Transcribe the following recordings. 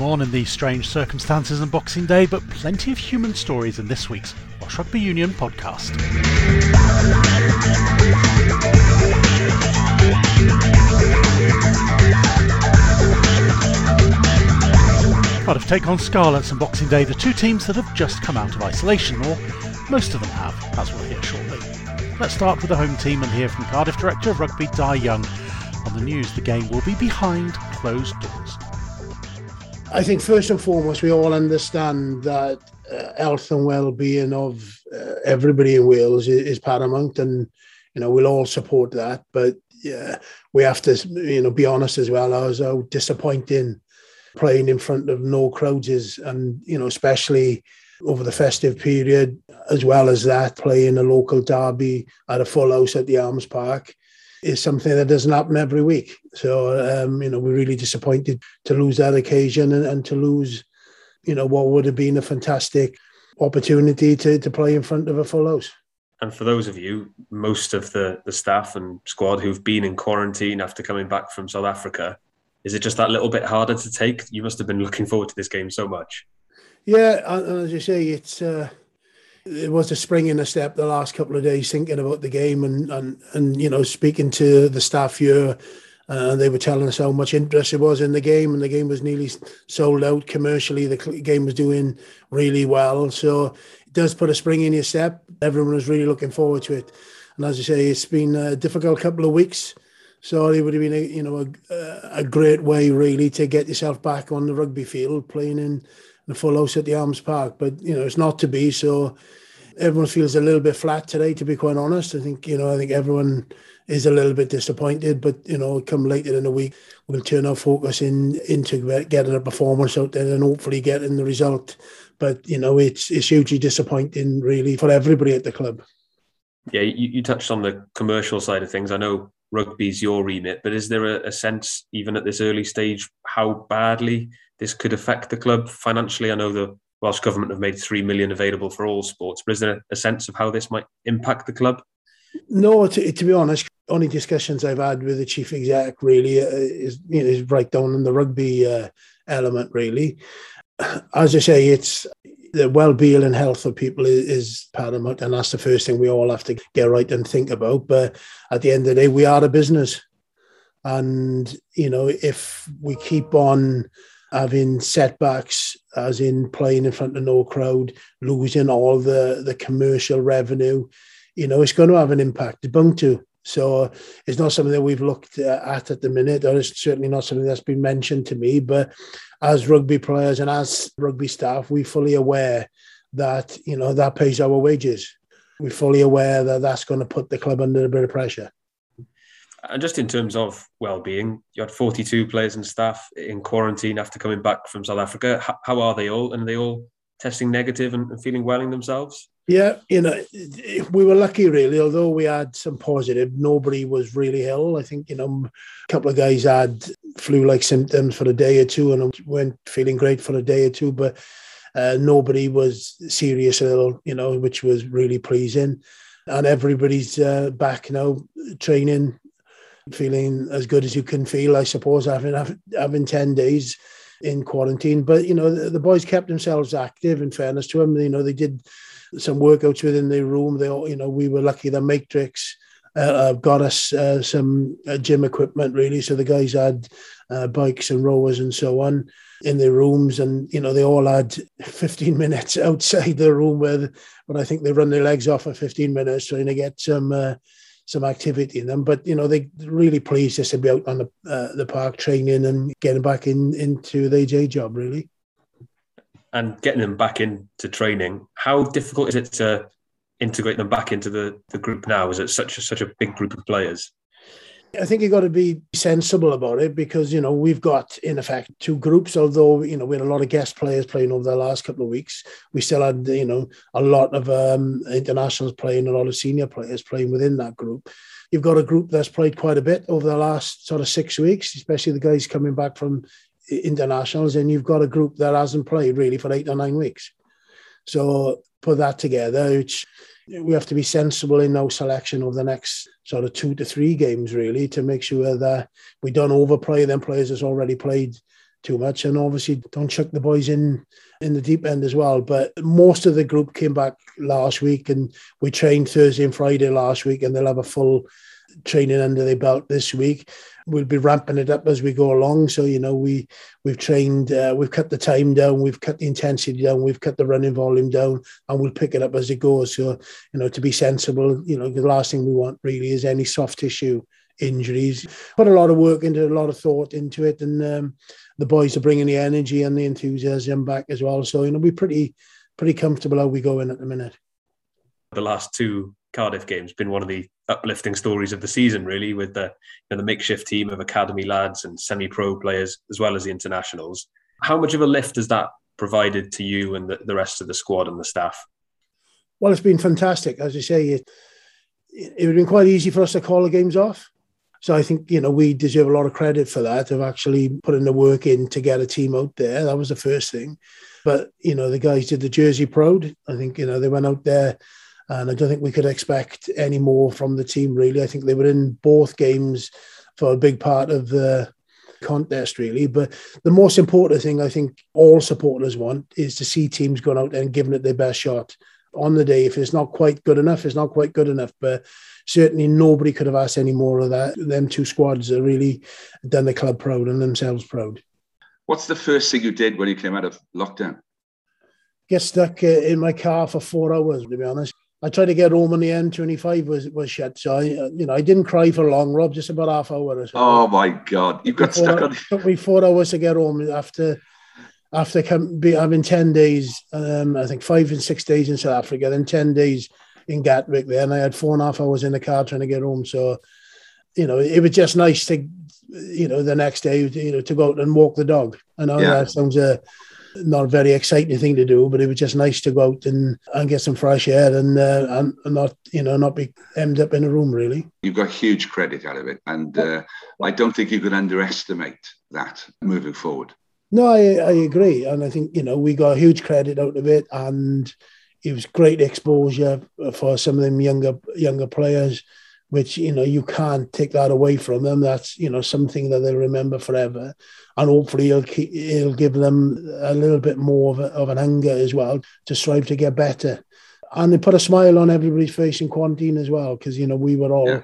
on in these strange circumstances on Boxing Day, but plenty of human stories in this week's Welsh Rugby Union podcast. Cardiff take on Scarlets on Boxing Day, the two teams that have just come out of isolation, or most of them have, as we'll hear shortly. Let's start with the home team and hear from Cardiff Director of Rugby Dai Young on the news the game will be behind closed doors. I think first and foremost, we all understand that uh, health and well-being of uh, everybody in Wales is, is, paramount, and you know we'll all support that. But yeah, we have to, you know, be honest as well as how disappointing playing in front of no crowds is, and you know, especially over the festive period, as well as that, playing a local derby at a full house at the Arms Park is something that doesn't happen every week. So, um, you know, we're really disappointed to lose that occasion and, and, to lose, you know, what would have been a fantastic opportunity to, to play in front of a full house. And for those of you, most of the, the staff and squad who've been in quarantine after coming back from South Africa, is it just that little bit harder to take? You must have been looking forward to this game so much. Yeah, and as you say, it's uh, it was a spring in a step the last couple of days thinking about the game and and and you know speaking to the staff here. Uh, they were telling us how much interest there was in the game, and the game was nearly sold out commercially. The game was doing really well, so it does put a spring in your step. Everyone was really looking forward to it, and as I say, it's been a difficult couple of weeks. So it would have been, a, you know, a, a great way really to get yourself back on the rugby field, playing in the full house at the Arms Park. But you know, it's not to be. So everyone feels a little bit flat today. To be quite honest, I think you know, I think everyone is a little bit disappointed. But you know, come later in the week, we'll turn our focus in into getting a performance out there and hopefully getting the result. But you know, it's it's hugely disappointing, really, for everybody at the club. Yeah, you, you touched on the commercial side of things. I know rugby's your remit, but is there a, a sense, even at this early stage, how badly this could affect the club financially? I know the Welsh Government have made three million available for all sports, but is there a sense of how this might impact the club? No, to, to be honest, only discussions I've had with the chief exec really uh, is you know, is right down in the rugby uh, element. Really, as I say, it's the well-being and health of people is, is, paramount, and that's the first thing we all have to get right and think about. But at the end of the day, we are a business, and you know, if we keep on having setbacks, as in playing in front of no crowd, losing all the, the commercial revenue, you know, it's going to have an impact. To. So it's not something that we've looked uh, at at the minute, or it's certainly not something that's been mentioned to me. But as rugby players and as rugby staff, we're fully aware that you know that pays our wages. We're fully aware that that's going to put the club under a bit of pressure. And just in terms of well-being, you had 42 players and staff in quarantine after coming back from South Africa. How, are they all? And are they all testing negative and, and feeling well in themselves? Yeah, you know, we were lucky really. Although we had some positive, nobody was really ill. I think you know, a couple of guys had flu-like symptoms for a day or two and weren't feeling great for a day or two, but uh, nobody was serious ill. You know, which was really pleasing. And everybody's uh, back now training feeling as good as you can feel, I suppose, having having ten days in quarantine. But you know, the, the boys kept themselves active. In fairness to them, you know, they did some workouts within their room. They, all, you know, we were lucky. The Matrix uh, got us uh, some uh, gym equipment, really. So the guys had uh, bikes and rowers and so on in their rooms, and you know, they all had 15 minutes outside the room where, when I think they run their legs off for 15 minutes trying to get some uh, some activity in them. But you know, they really pleased us to be out on the uh, the park training and getting back in into the day job really. And getting them back into training, how difficult is it to integrate them back into the, the group now? Is it such a, such a big group of players? I think you've got to be sensible about it because you know we've got in effect two groups. Although you know we had a lot of guest players playing over the last couple of weeks, we still had you know a lot of um, internationals playing, a lot of senior players playing within that group. You've got a group that's played quite a bit over the last sort of six weeks, especially the guys coming back from internationals, and you've got a group that hasn't played really for eight or nine weeks. So put that together, which we have to be sensible in our selection of the next sort of two to three games, really, to make sure that we don't overplay them players that's already played too much, and obviously don't chuck the boys in in the deep end as well. But most of the group came back last week, and we trained Thursday and Friday last week, and they'll have a full training under their belt this week. We'll be ramping it up as we go along. So you know, we we've trained, uh, we've cut the time down, we've cut the intensity down, we've cut the running volume down, and we'll pick it up as it goes. So you know, to be sensible, you know, the last thing we want really is any soft tissue injuries. Put a lot of work into a lot of thought into it, and um, the boys are bringing the energy and the enthusiasm back as well. So you know, we're pretty pretty comfortable how we go in at the minute. The last two Cardiff games been one of the uplifting stories of the season, really, with the you know, the makeshift team of academy lads and semi-pro players, as well as the internationals. How much of a lift has that provided to you and the, the rest of the squad and the staff? Well, it's been fantastic. As I say, it, it would have been quite easy for us to call the games off. So I think, you know, we deserve a lot of credit for that, of actually putting the work in to get a team out there. That was the first thing. But, you know, the guys did the Jersey proud. I think, you know, they went out there and I don't think we could expect any more from the team, really. I think they were in both games for a big part of the contest, really. But the most important thing I think all supporters want is to see teams going out and giving it their best shot on the day. If it's not quite good enough, it's not quite good enough. But certainly nobody could have asked any more of that. Them two squads have really done the club proud and themselves proud. What's the first thing you did when you came out of lockdown? Get stuck uh, in my car for four hours, to be honest. I tried to get home in the end. Twenty five was was shut, so I, uh, you know, I didn't cry for long, Rob, just about half hour or so. Oh my God, you got stuck on. It took me four hours to get home after after come, be, having ten days. Um, I think five and six days in South Africa, then ten days in Gatwick there, and I had four and a half hours in the car trying to get home. So, you know, it was just nice to, you know, the next day, you know, to go out and walk the dog. I know yeah. that sounds a not a very exciting thing to do, but it was just nice to go out and, and get some fresh air and, uh, and not, you know, not be hemmed up in a room, really. You've got huge credit out of it. And uh, I don't think you could underestimate that moving forward. No, I, I agree. And I think, you know, we got huge credit out of it. And it was great exposure for some of them younger younger players, which you know you can't take that away from them. That's you know something that they'll remember forever, and hopefully it'll keep, it'll give them a little bit more of, a, of an anger as well to strive to get better, and it put a smile on everybody's face in quarantine as well because you know we were all yeah.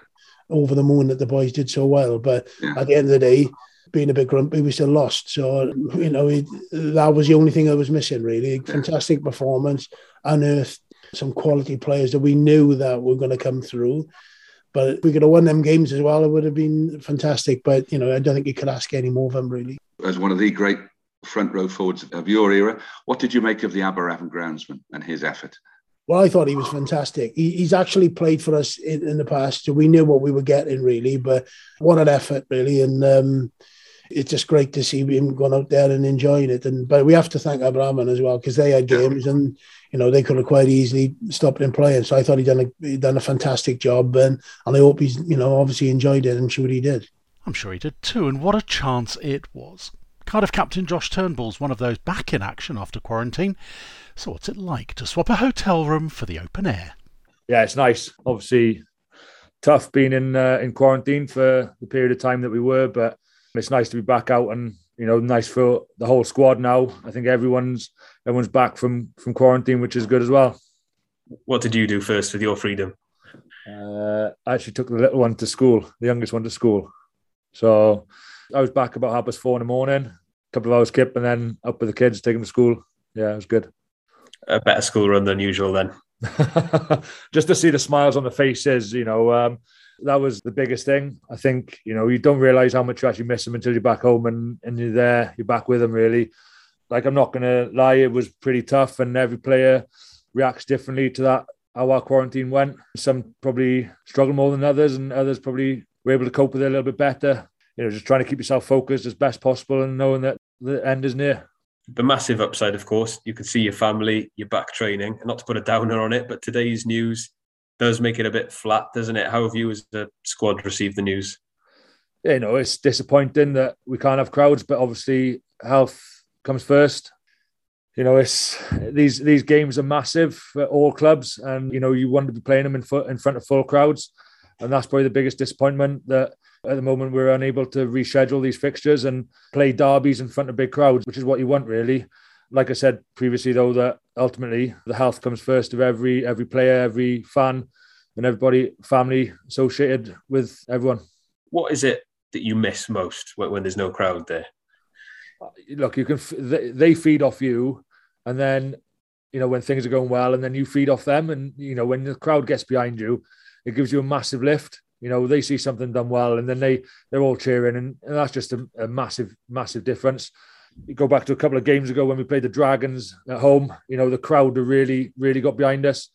over the moon that the boys did so well, but yeah. at the end of the day being a bit grumpy, we still lost. So, you know, it, that was the only thing that was missing, really. Fantastic performance, unearthed some quality players that we knew that were going to come through. But if we could have won them games as well, it would have been fantastic. But, you know, I don't think you could ask any more of them, really. As one of the great front row forwards of your era, what did you make of the Aberavon groundsman and his effort? Well, I thought he was fantastic. He, he's actually played for us in, in, the past, so we knew what we were getting, really. But what an effort, really. And, um, it's just great to see him going out there and enjoying it. And but we have to thank Aberavon as well because they had games and you know they could have quite easily stopped him playing. So I thought he done a he done a fantastic job and and I hope he's you know obviously enjoyed it. I'm sure he did. I'm sure he did too. And what a chance it was. Cardiff captain Josh Turnbull's one of those back in action after quarantine. So what's it like to swap a hotel room for the open air? Yeah, it's nice. Obviously, tough being in uh, in quarantine for the period of time that we were, but it's nice to be back out and you know nice for the whole squad now. I think everyone's everyone's back from from quarantine, which is good as well. What did you do first with your freedom? Uh, I actually took the little one to school, the youngest one to school. So I was back about half past four in the morning, a couple of hours kip, and then up with the kids, take them to school. Yeah, it was good. A better school run than usual then. Just to see the smiles on the faces, you know. Um, that was the biggest thing. I think, you know, you don't realize how much you actually miss them until you're back home and, and you're there, you're back with them really. Like, I'm not going to lie, it was pretty tough, and every player reacts differently to that, how our quarantine went. Some probably struggle more than others, and others probably were able to cope with it a little bit better. You know, just trying to keep yourself focused as best possible and knowing that the end is near. The massive upside, of course, you can see your family, you're back training. Not to put a downer on it, but today's news does make it a bit flat, doesn't it? How have you as a squad received the news? Yeah, you know, it's disappointing that we can't have crowds, but obviously health comes first. You know, it's these these games are massive for all clubs, and you know you want to be playing them in, in front of full crowds, and that's probably the biggest disappointment that At the moment, we're unable to reschedule these fixtures and play derbies in front of big crowds, which is what you want, really. Like I said previously, though, that ultimately the health comes first of every every player, every fan, and everybody, family associated with everyone. What is it that you miss most when, when there's no crowd there? Look, you can they feed off you, and then you know when things are going well, and then you feed off them, and you know when the crowd gets behind you, it gives you a massive lift. You know they see something done well, and then they they're all cheering, and, and that's just a, a massive massive difference. You go back to a couple of games ago when we played the Dragons at home. You know the crowd really really got behind us.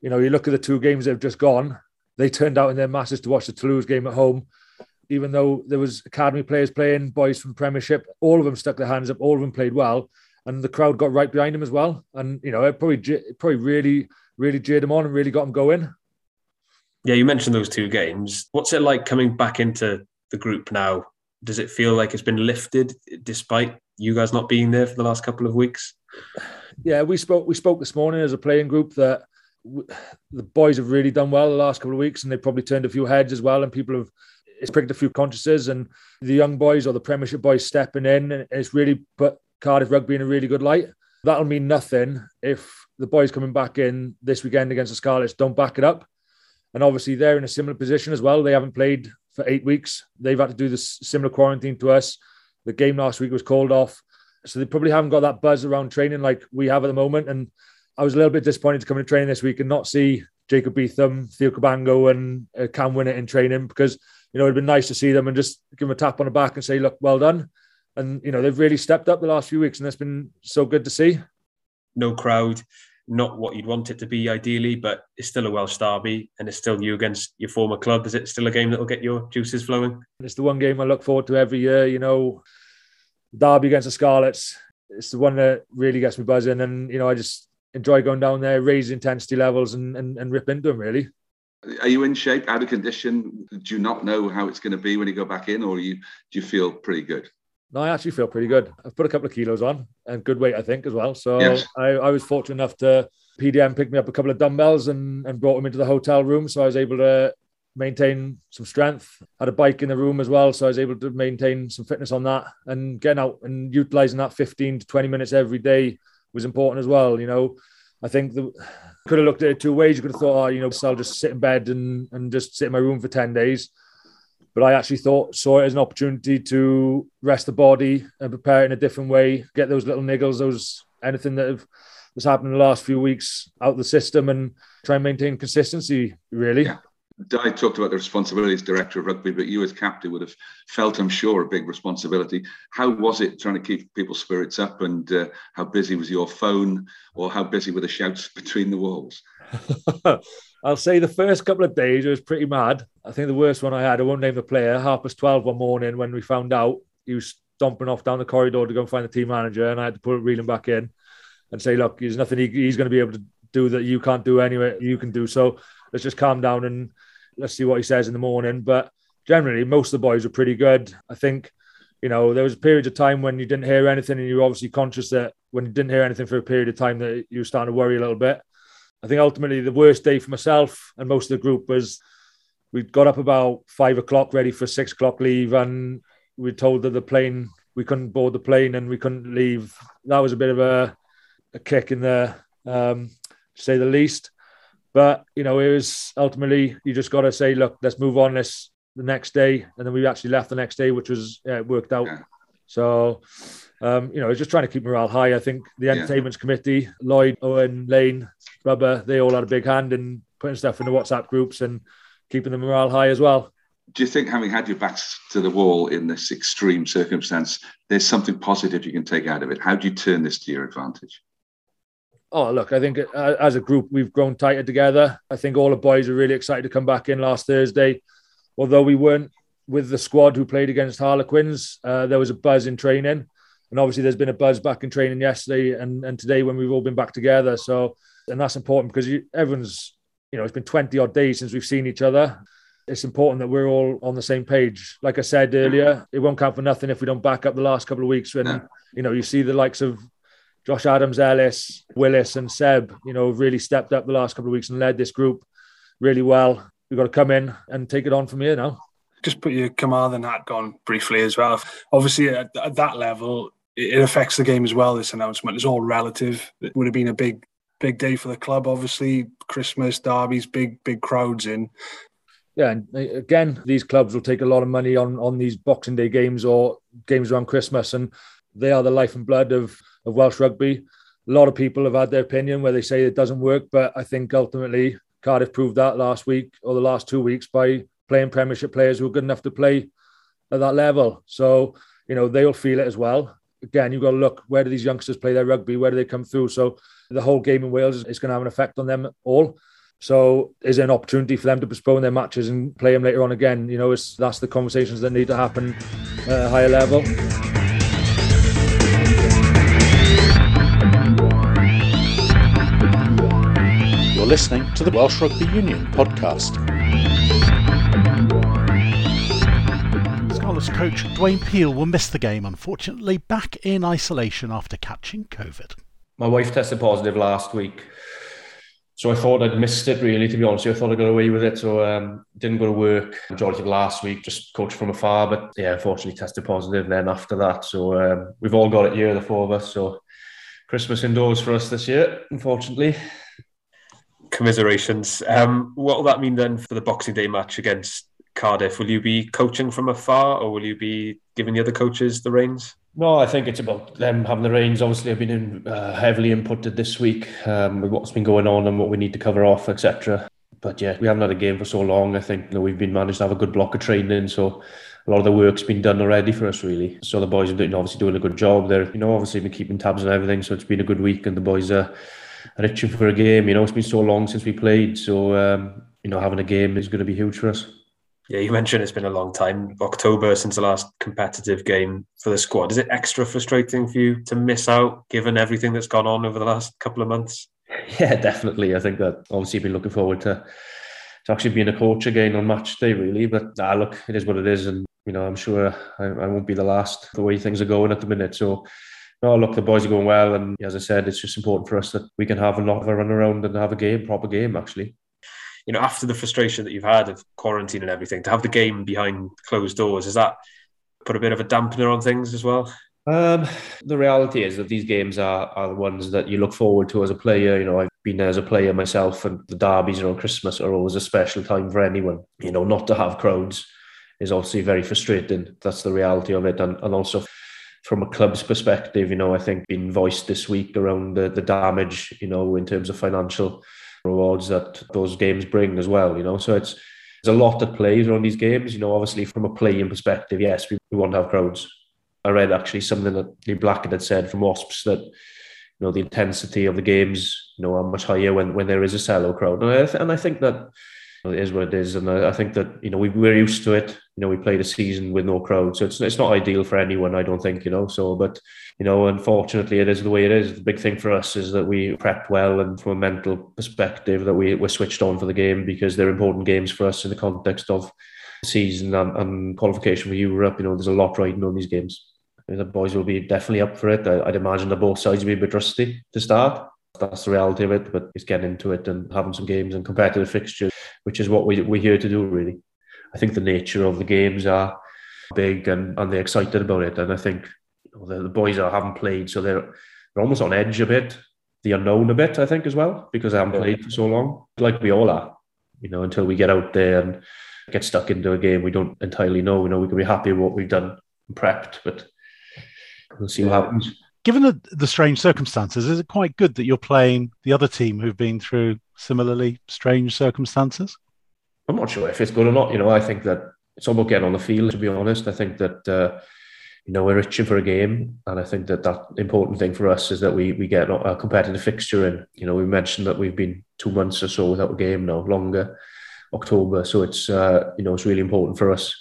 You know you look at the two games that have just gone. They turned out in their masses to watch the Toulouse game at home even though there was academy players playing, boys from Premiership, all of them stuck their hands up, all of them played well, and the crowd got right behind them as well. And you know, it probably it probably really really cheered them on and really got them going. Yeah, you mentioned those two games. What's it like coming back into the group now? Does it feel like it's been lifted despite you guys not being there for the last couple of weeks? Yeah, we spoke we spoke this morning as a playing group that the boys have really done well the last couple of weeks, and they probably turned a few heads as well, and people have it's pricked a few consciences, and the young boys or the Premiership boys stepping in, and it's really put Cardiff rugby in a really good light. That'll mean nothing if the boys coming back in this weekend against the Scarlets don't back it up. And obviously, they're in a similar position as well. They haven't played for eight weeks. They've had to do this similar quarantine to us. The game last week was called off. So they probably haven't got that buzz around training like we have at the moment. And I was a little bit disappointed to come to training this week and not see Jacob Beetham, Theo Cabango, and uh, Cam Winnett in training because you know, it'd been nice to see them and just give them a tap on the back and say, look, well done. And, you know, they've really stepped up the last few weeks and it's been so good to see. No crowd, not what you'd want it to be ideally, but it's still a Welsh derby and it's still you against your former club. Is it still a game that will get your juices flowing? It's the one game I look forward to every year, you know, derby against the Scarlets. It's the one that really gets me buzzing. And, you know, I just enjoy going down there, raise intensity levels and, and, and rip into them, really. Are you in shape, out of condition? Do you not know how it's going to be when you go back in, or you do you feel pretty good? No, I actually feel pretty good. I've put a couple of kilos on and good weight, I think, as well. So yes. I, I was fortunate enough to PDM pick me up a couple of dumbbells and, and brought them into the hotel room. So I was able to maintain some strength. Had a bike in the room as well, so I was able to maintain some fitness on that. And getting out and utilizing that 15 to 20 minutes every day was important as well. You know, I think the could have looked at it two ways. You could have thought, oh, you know, so I'll just sit in bed and, and just sit in my room for 10 days. But I actually thought, saw it as an opportunity to rest the body and prepare it in a different way, get those little niggles, those anything that have that's happened in the last few weeks out of the system and try and maintain consistency, really. Yeah. Dai talked about the responsibilities director of rugby, but you as captain would have felt, I'm sure, a big responsibility. How was it trying to keep people's spirits up, and uh, how busy was your phone, or how busy were the shouts between the walls? I'll say the first couple of days it was pretty mad. I think the worst one I had, I won't name the player, half past 12 one morning when we found out he was stomping off down the corridor to go and find the team manager, and I had to put reel him back in and say, look, there's nothing he, he's going to be able to do that you can't do anyway. You can do so. Let's just calm down and let's see what he says in the morning. But generally, most of the boys were pretty good. I think, you know, there was periods of time when you didn't hear anything, and you were obviously conscious that when you didn't hear anything for a period of time, that you were starting to worry a little bit. I think ultimately the worst day for myself and most of the group was we got up about five o'clock, ready for six o'clock leave, and we told that the plane we couldn't board the plane and we couldn't leave. That was a bit of a, a kick in the, um, to say the least. But you know, it was ultimately you just got to say, look, let's move on. This the next day, and then we actually left the next day, which was yeah, worked out. Yeah. So, um, you know, just trying to keep morale high. I think the entertainment yeah. committee, Lloyd, Owen, Lane, Rubber, they all had a big hand in putting stuff in the WhatsApp groups and keeping the morale high as well. Do you think, having had your backs to the wall in this extreme circumstance, there's something positive you can take out of it? How do you turn this to your advantage? Oh, look, I think uh, as a group, we've grown tighter together. I think all the boys are really excited to come back in last Thursday. Although we weren't with the squad who played against Harlequins, uh, there was a buzz in training. And obviously, there's been a buzz back in training yesterday and, and today when we've all been back together. So, and that's important because you, everyone's, you know, it's been 20 odd days since we've seen each other. It's important that we're all on the same page. Like I said earlier, it won't count for nothing if we don't back up the last couple of weeks. When, you know, you see the likes of Josh Adams, Ellis, Willis, and Seb, you know, really stepped up the last couple of weeks and led this group really well. We've got to come in and take it on from here now. Just put your Carmarthen hat on briefly as well. Obviously, at, at that level, it affects the game as well. This announcement is all relative. It would have been a big, big day for the club. Obviously, Christmas derbies, big, big crowds in. Yeah, and uh, again, these clubs will take a lot of money on on these Boxing Day games or games around Christmas, and they are the life and blood of of Welsh rugby. A lot of people have had their opinion where they say it doesn't work, but I think ultimately Cardiff proved that last week or the last two weeks by playing Premiership players who are good enough to play at that level. So you know they'll feel it as well. Again, you've got to look where do these youngsters play their rugby? Where do they come through? So the whole game in Wales is going to have an effect on them all. So is there an opportunity for them to postpone their matches and play them later on again? You know, it's, that's the conversations that need to happen at a higher level. Listening to the Welsh Rugby Union podcast. Scarlets coach Dwayne Peel will miss the game, unfortunately, back in isolation after catching COVID. My wife tested positive last week. So I thought I'd missed it really, to be honest. I thought I got away with it. So um, didn't go to work majority of last week, just coached from afar. But yeah, unfortunately tested positive then after that. So um, we've all got it here, the four of us. So Christmas indoors for us this year, unfortunately. Commiserations. Um, what will that mean then for the Boxing Day match against Cardiff? Will you be coaching from afar or will you be giving the other coaches the reins? No, I think it's about them having the reins. Obviously, I've been in, uh, heavily inputted this week um, with what's been going on and what we need to cover off, etc. But yeah, we haven't had a game for so long. I think you know, we've been managed to have a good block of training, so a lot of the work's been done already for us, really. So the boys are doing, obviously doing a good job. They're you know obviously been keeping tabs on everything, so it's been a good week, and the boys are, itching for a game. You know, it's been so long since we played, so um, you know having a game is going to be huge for us. Yeah, you mentioned it's been a long time, October since the last competitive game for the squad. Is it extra frustrating for you to miss out, given everything that's gone on over the last couple of months? Yeah, definitely. I think that obviously been looking forward to to actually being a coach again on match day, really. But nah, look, it is what it is, and you know, I'm sure I, I won't be the last the way things are going at the minute. So. No, look, the boys are going well, and as I said, it's just important for us that we can have a lot of a run around and have a game, proper game, actually you know, after the frustration that you've had of quarantine and everything, to have the game behind closed doors, has that put a bit of a dampener on things as well? Um, the reality is that these games are, are the ones that you look forward to as a player. You know, I've been there as a player myself, and the derbies around Christmas are always a special time for anyone. You know, not to have crowds is obviously very frustrating. That's the reality of it, and, and also from a club's perspective, you know, I think being voiced this week around the, the damage, you know, in terms of financial rewards that those games bring as well. You know, so it's there's a lot that plays around these games. You know, obviously from a playing perspective, yes, we, we want to have crowds. I read actually something that Lee Blackett had said from Wasps that you know the intensity of the games you know are much higher when when there is a sellout crowd, and I, th- and I think that it is what it is, and I, think that you know we, we're used to it. You know, we played a season with no crowd, so it's it's not ideal for anyone. I don't think you know. So, but you know, unfortunately, it is the way it is. The big thing for us is that we prepped well, and from a mental perspective, that we were switched on for the game because they're important games for us in the context of season and, and qualification for Europe. You know, there's a lot riding on these games. The boys will be definitely up for it. I, would imagine that both sides will be a bit rusty to start. That's the reality of it, but it's getting into it and having some games and competitive fixtures, which is what we, we're here to do, really. I think the nature of the games are big and, and they're excited about it. And I think you know, the, the boys are haven't played, so they're they're almost on edge a bit, the unknown a bit, I think, as well, because they haven't yeah. played for so long. Like we all are, you know, until we get out there and get stuck into a game we don't entirely know. You know, we can be happy with what we've done and prepped, but we'll see what happens. Given the, the strange circumstances, is it quite good that you're playing the other team who've been through similarly strange circumstances? I'm not sure if it's good or not. You know, I think that it's all about getting on the field. To be honest, I think that uh, you know we're itching for a game, and I think that that important thing for us is that we we get a competitive fixture in. You know, we mentioned that we've been two months or so without a game now, longer, October. So it's uh, you know it's really important for us,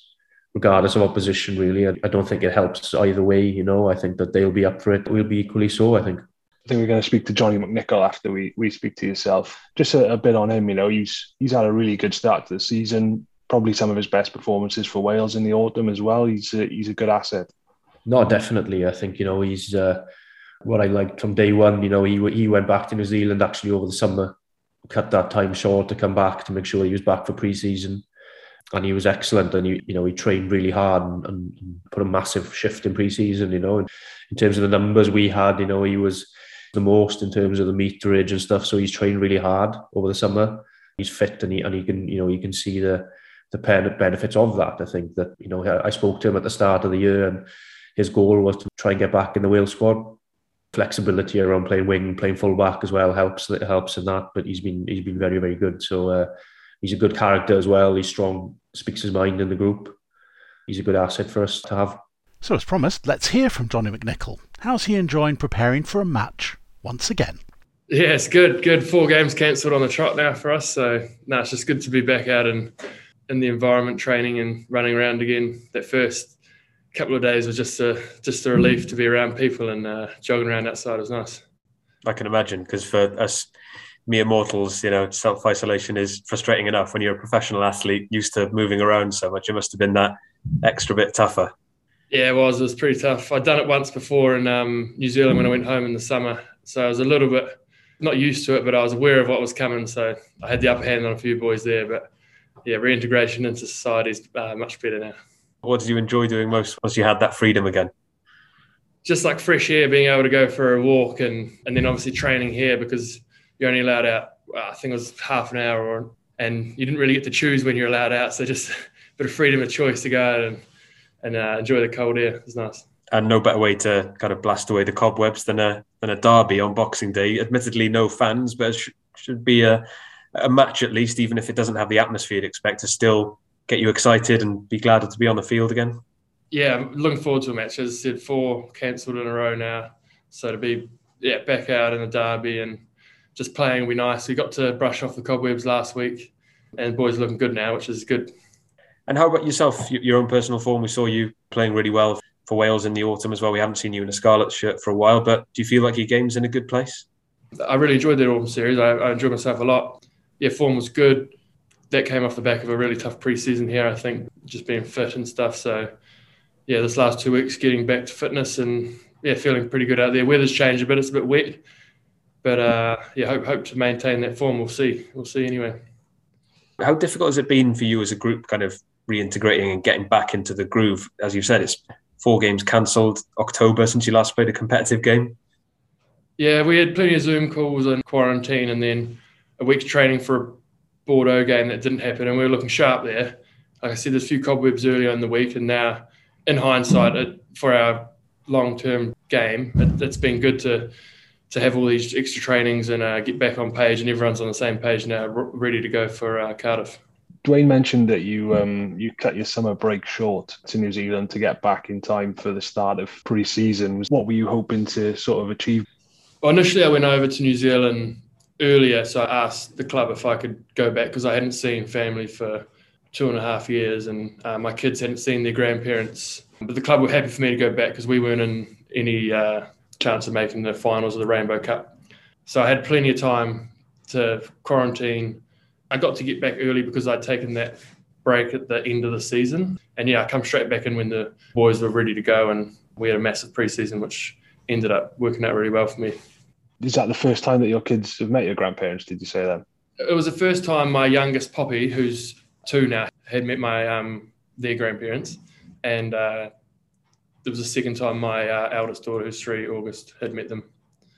regardless of opposition. Really, I, don't think it helps either way. You know, I think that they'll be up for it. We'll be equally so. I think. I think we're going to speak to Johnny McNicholl after we, we speak to yourself. Just a, a, bit on him, you know, he's he's had a really good start to the season. Probably some of his best performances for Wales in the autumn as well. He's a, he's a good asset. No, definitely. I think you know he's uh, what I liked from day one. You know, he he went back to New Zealand actually over the summer, cut that time short to come back to make sure he was back for pre-season. And he was excellent. And he, you know, he trained really hard and, and put a massive shift in pre-season. You know, and in terms of the numbers we had, you know, he was the most in terms of the meterage and stuff. So he's trained really hard over the summer. He's fit and he and he can, you know, you can see the the benefits of that. I think that you know I spoke to him at the start of the year, and his goal was to try and get back in the Wales squad. Flexibility around playing wing, playing fullback as well helps. Helps in that. But he's been he's been very very good. So uh, he's a good character as well. He's strong, speaks his mind in the group. He's a good asset for us to have. So, as promised, let's hear from Johnny McNicholl. How's he enjoying preparing for a match once again? Yeah, it's good. Good. Four games cancelled on the trot now for us. So, no, it's just good to be back out and in the environment, training and running around again. That first couple of days was just a just a relief to be around people and uh, jogging around outside was nice. I can imagine because for us mere mortals, you know, self isolation is frustrating enough when you're a professional athlete used to moving around so much. It must have been that extra bit tougher. Yeah, it was. It was pretty tough. I'd done it once before in um, New Zealand when I went home in the summer, so I was a little bit not used to it, but I was aware of what was coming. So I had the upper hand on a few boys there, but yeah, reintegration into society is uh, much better now. What did you enjoy doing most once you had that freedom again? Just like fresh air, being able to go for a walk, and and then obviously training here because you're only allowed out. I think it was half an hour, or, and you didn't really get to choose when you're allowed out. So just a bit of freedom of choice to go out and and uh, enjoy the cold air. It was nice. And no better way to kind of blast away the cobwebs than a than a derby on Boxing Day. Admittedly, no fans, but it should, should be a a match at least, even if it doesn't have the atmosphere you'd expect, to still get you excited and be glad to be on the field again? Yeah, I'm looking forward to a match. As I said, four cancelled in a row now, so to be yeah back out in the derby and just playing will be nice. We got to brush off the cobwebs last week, and the boys are looking good now, which is good. And how about yourself? Your own personal form? We saw you playing really well for Wales in the autumn as well. We haven't seen you in a scarlet shirt for a while, but do you feel like your game's in a good place? I really enjoyed the autumn series. I, I enjoyed myself a lot yeah, form was good. That came off the back of a really tough preseason here, I think, just being fit and stuff. So, yeah, this last two weeks getting back to fitness and yeah, feeling pretty good out there. Weather's changed a bit; it's a bit wet, but uh, yeah, hope hope to maintain that form. We'll see. We'll see anyway. How difficult has it been for you as a group, kind of reintegrating and getting back into the groove? As you said, it's four games cancelled October since you last played a competitive game. Yeah, we had plenty of Zoom calls and quarantine, and then a week's training for a Bordeaux game that didn't happen, and we were looking sharp there. Like I said, there's a few cobwebs earlier in the week, and now, in hindsight, it, for our long-term game, it, has been good to to have all these extra trainings and uh, get back on page, and everyone's on the same page now, ready to go for uh, Cardiff. Dwayne mentioned that you um, you cut your summer break short to New Zealand to get back in time for the start of pre-season. What were you hoping to sort of achieve? Well, initially, I went over to New Zealand earlier, so I asked the club if I could go back because I hadn't seen family for two and a half years, and uh, my kids hadn't seen their grandparents. But the club were happy for me to go back because we weren't in any uh, chance of making the finals of the Rainbow Cup. So I had plenty of time to quarantine. I got to get back early because I'd taken that break at the end of the season. And yeah, I come straight back in when the boys were ready to go, and we had a massive preseason, which ended up working out really well for me is that the first time that your kids have met your grandparents? Did you say that? It was the first time my youngest Poppy, who's two now, had met my um, their grandparents, and uh, it was the second time my uh, eldest daughter, who's three, August, had met them.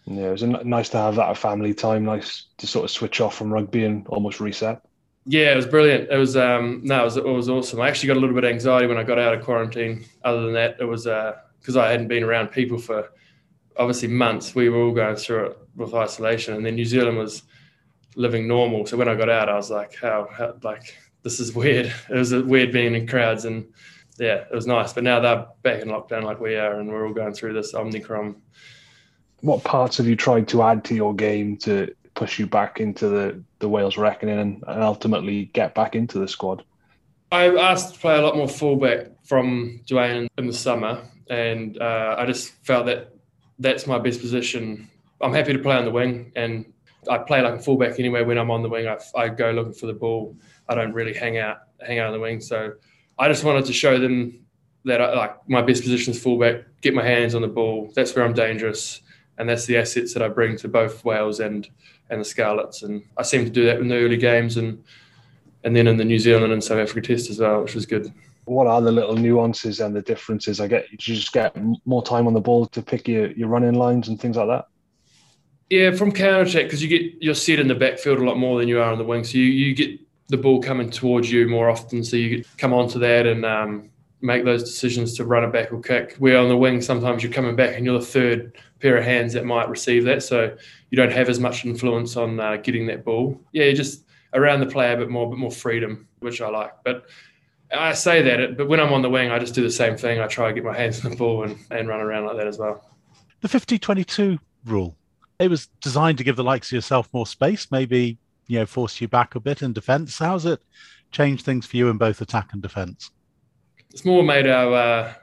Yeah, it was nice to have that family time. Nice to sort of switch off from rugby and almost reset. Yeah, it was brilliant. It was um, no, it was, it was awesome. I actually got a little bit of anxiety when I got out of quarantine. Other than that, it was because uh, I hadn't been around people for obviously months we were all going through it with isolation, and then New Zealand was living normal. So when I got out, I was like, how, how like this is weird. It was weird being in crowds, and yeah, it was nice. But now they're back in lockdown like we are, and we're all going through this Omicron. What parts have you tried to add to your game to push you back into the, the Wales reckoning and, and ultimately get back into the squad? I asked to play a lot more fullback from Dwayne in the summer, and uh, I just felt that that's my best position. I'm happy to play on the wing, and I play like a fullback anyway. When I'm on the wing, I, I go looking for the ball. I don't really hang out hang out on the wing. So I just wanted to show them that I, like my best position is fullback. Get my hands on the ball. That's where I'm dangerous, and that's the assets that I bring to both Wales and and the Scarlets. And I seem to do that in the early games, and and then in the New Zealand and South Africa test as well, which was good. What are the little nuances and the differences? I get you just get more time on the ball to pick your, your running lines and things like that. Yeah, from counter attack because you get you're set in the backfield a lot more than you are on the wing, so you, you get the ball coming towards you more often, so you come onto that and um, make those decisions to run it back or kick. Where on the wing, sometimes you're coming back and you're the third pair of hands that might receive that, so you don't have as much influence on uh, getting that ball. Yeah, just around the play a bit more, a bit more freedom, which I like. But I say that, but when I'm on the wing, I just do the same thing. I try to get my hands on the ball and, and run around like that as well. The 50-22 rule it was designed to give the likes of yourself more space, maybe you know force you back a bit in defence. How's it changed things for you in both attack and defence? It's more made our uh,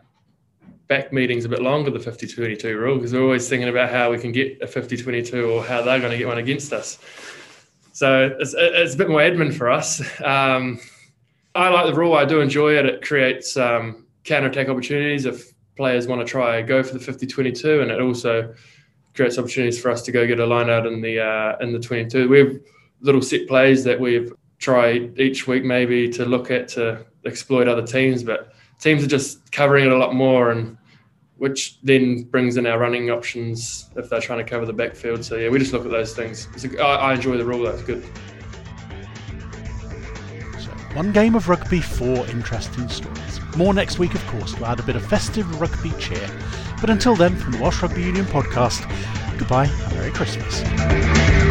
back meetings a bit longer, the 50-22 rule, because we're always thinking about how we can get a 50-22 or how they're going to get one against us. So it's, it's a bit more admin for us. Um, I like the rule. I do enjoy it. It creates um, counter attack opportunities if players want to try go for the 50-22, and it also creates opportunities for us to go get a line out in the uh, in the 22. We have little set plays that we've tried each week maybe to look at to exploit other teams, but teams are just covering it a lot more and which then brings in our running options if they're trying to cover the backfield. So yeah, we just look at those things. A, I, I enjoy the rule. That's good. One game of rugby, four interesting stories. More next week, of course, to add a bit of festive rugby cheer. But until then, from the Welsh Rugby Union podcast, goodbye and Merry Christmas.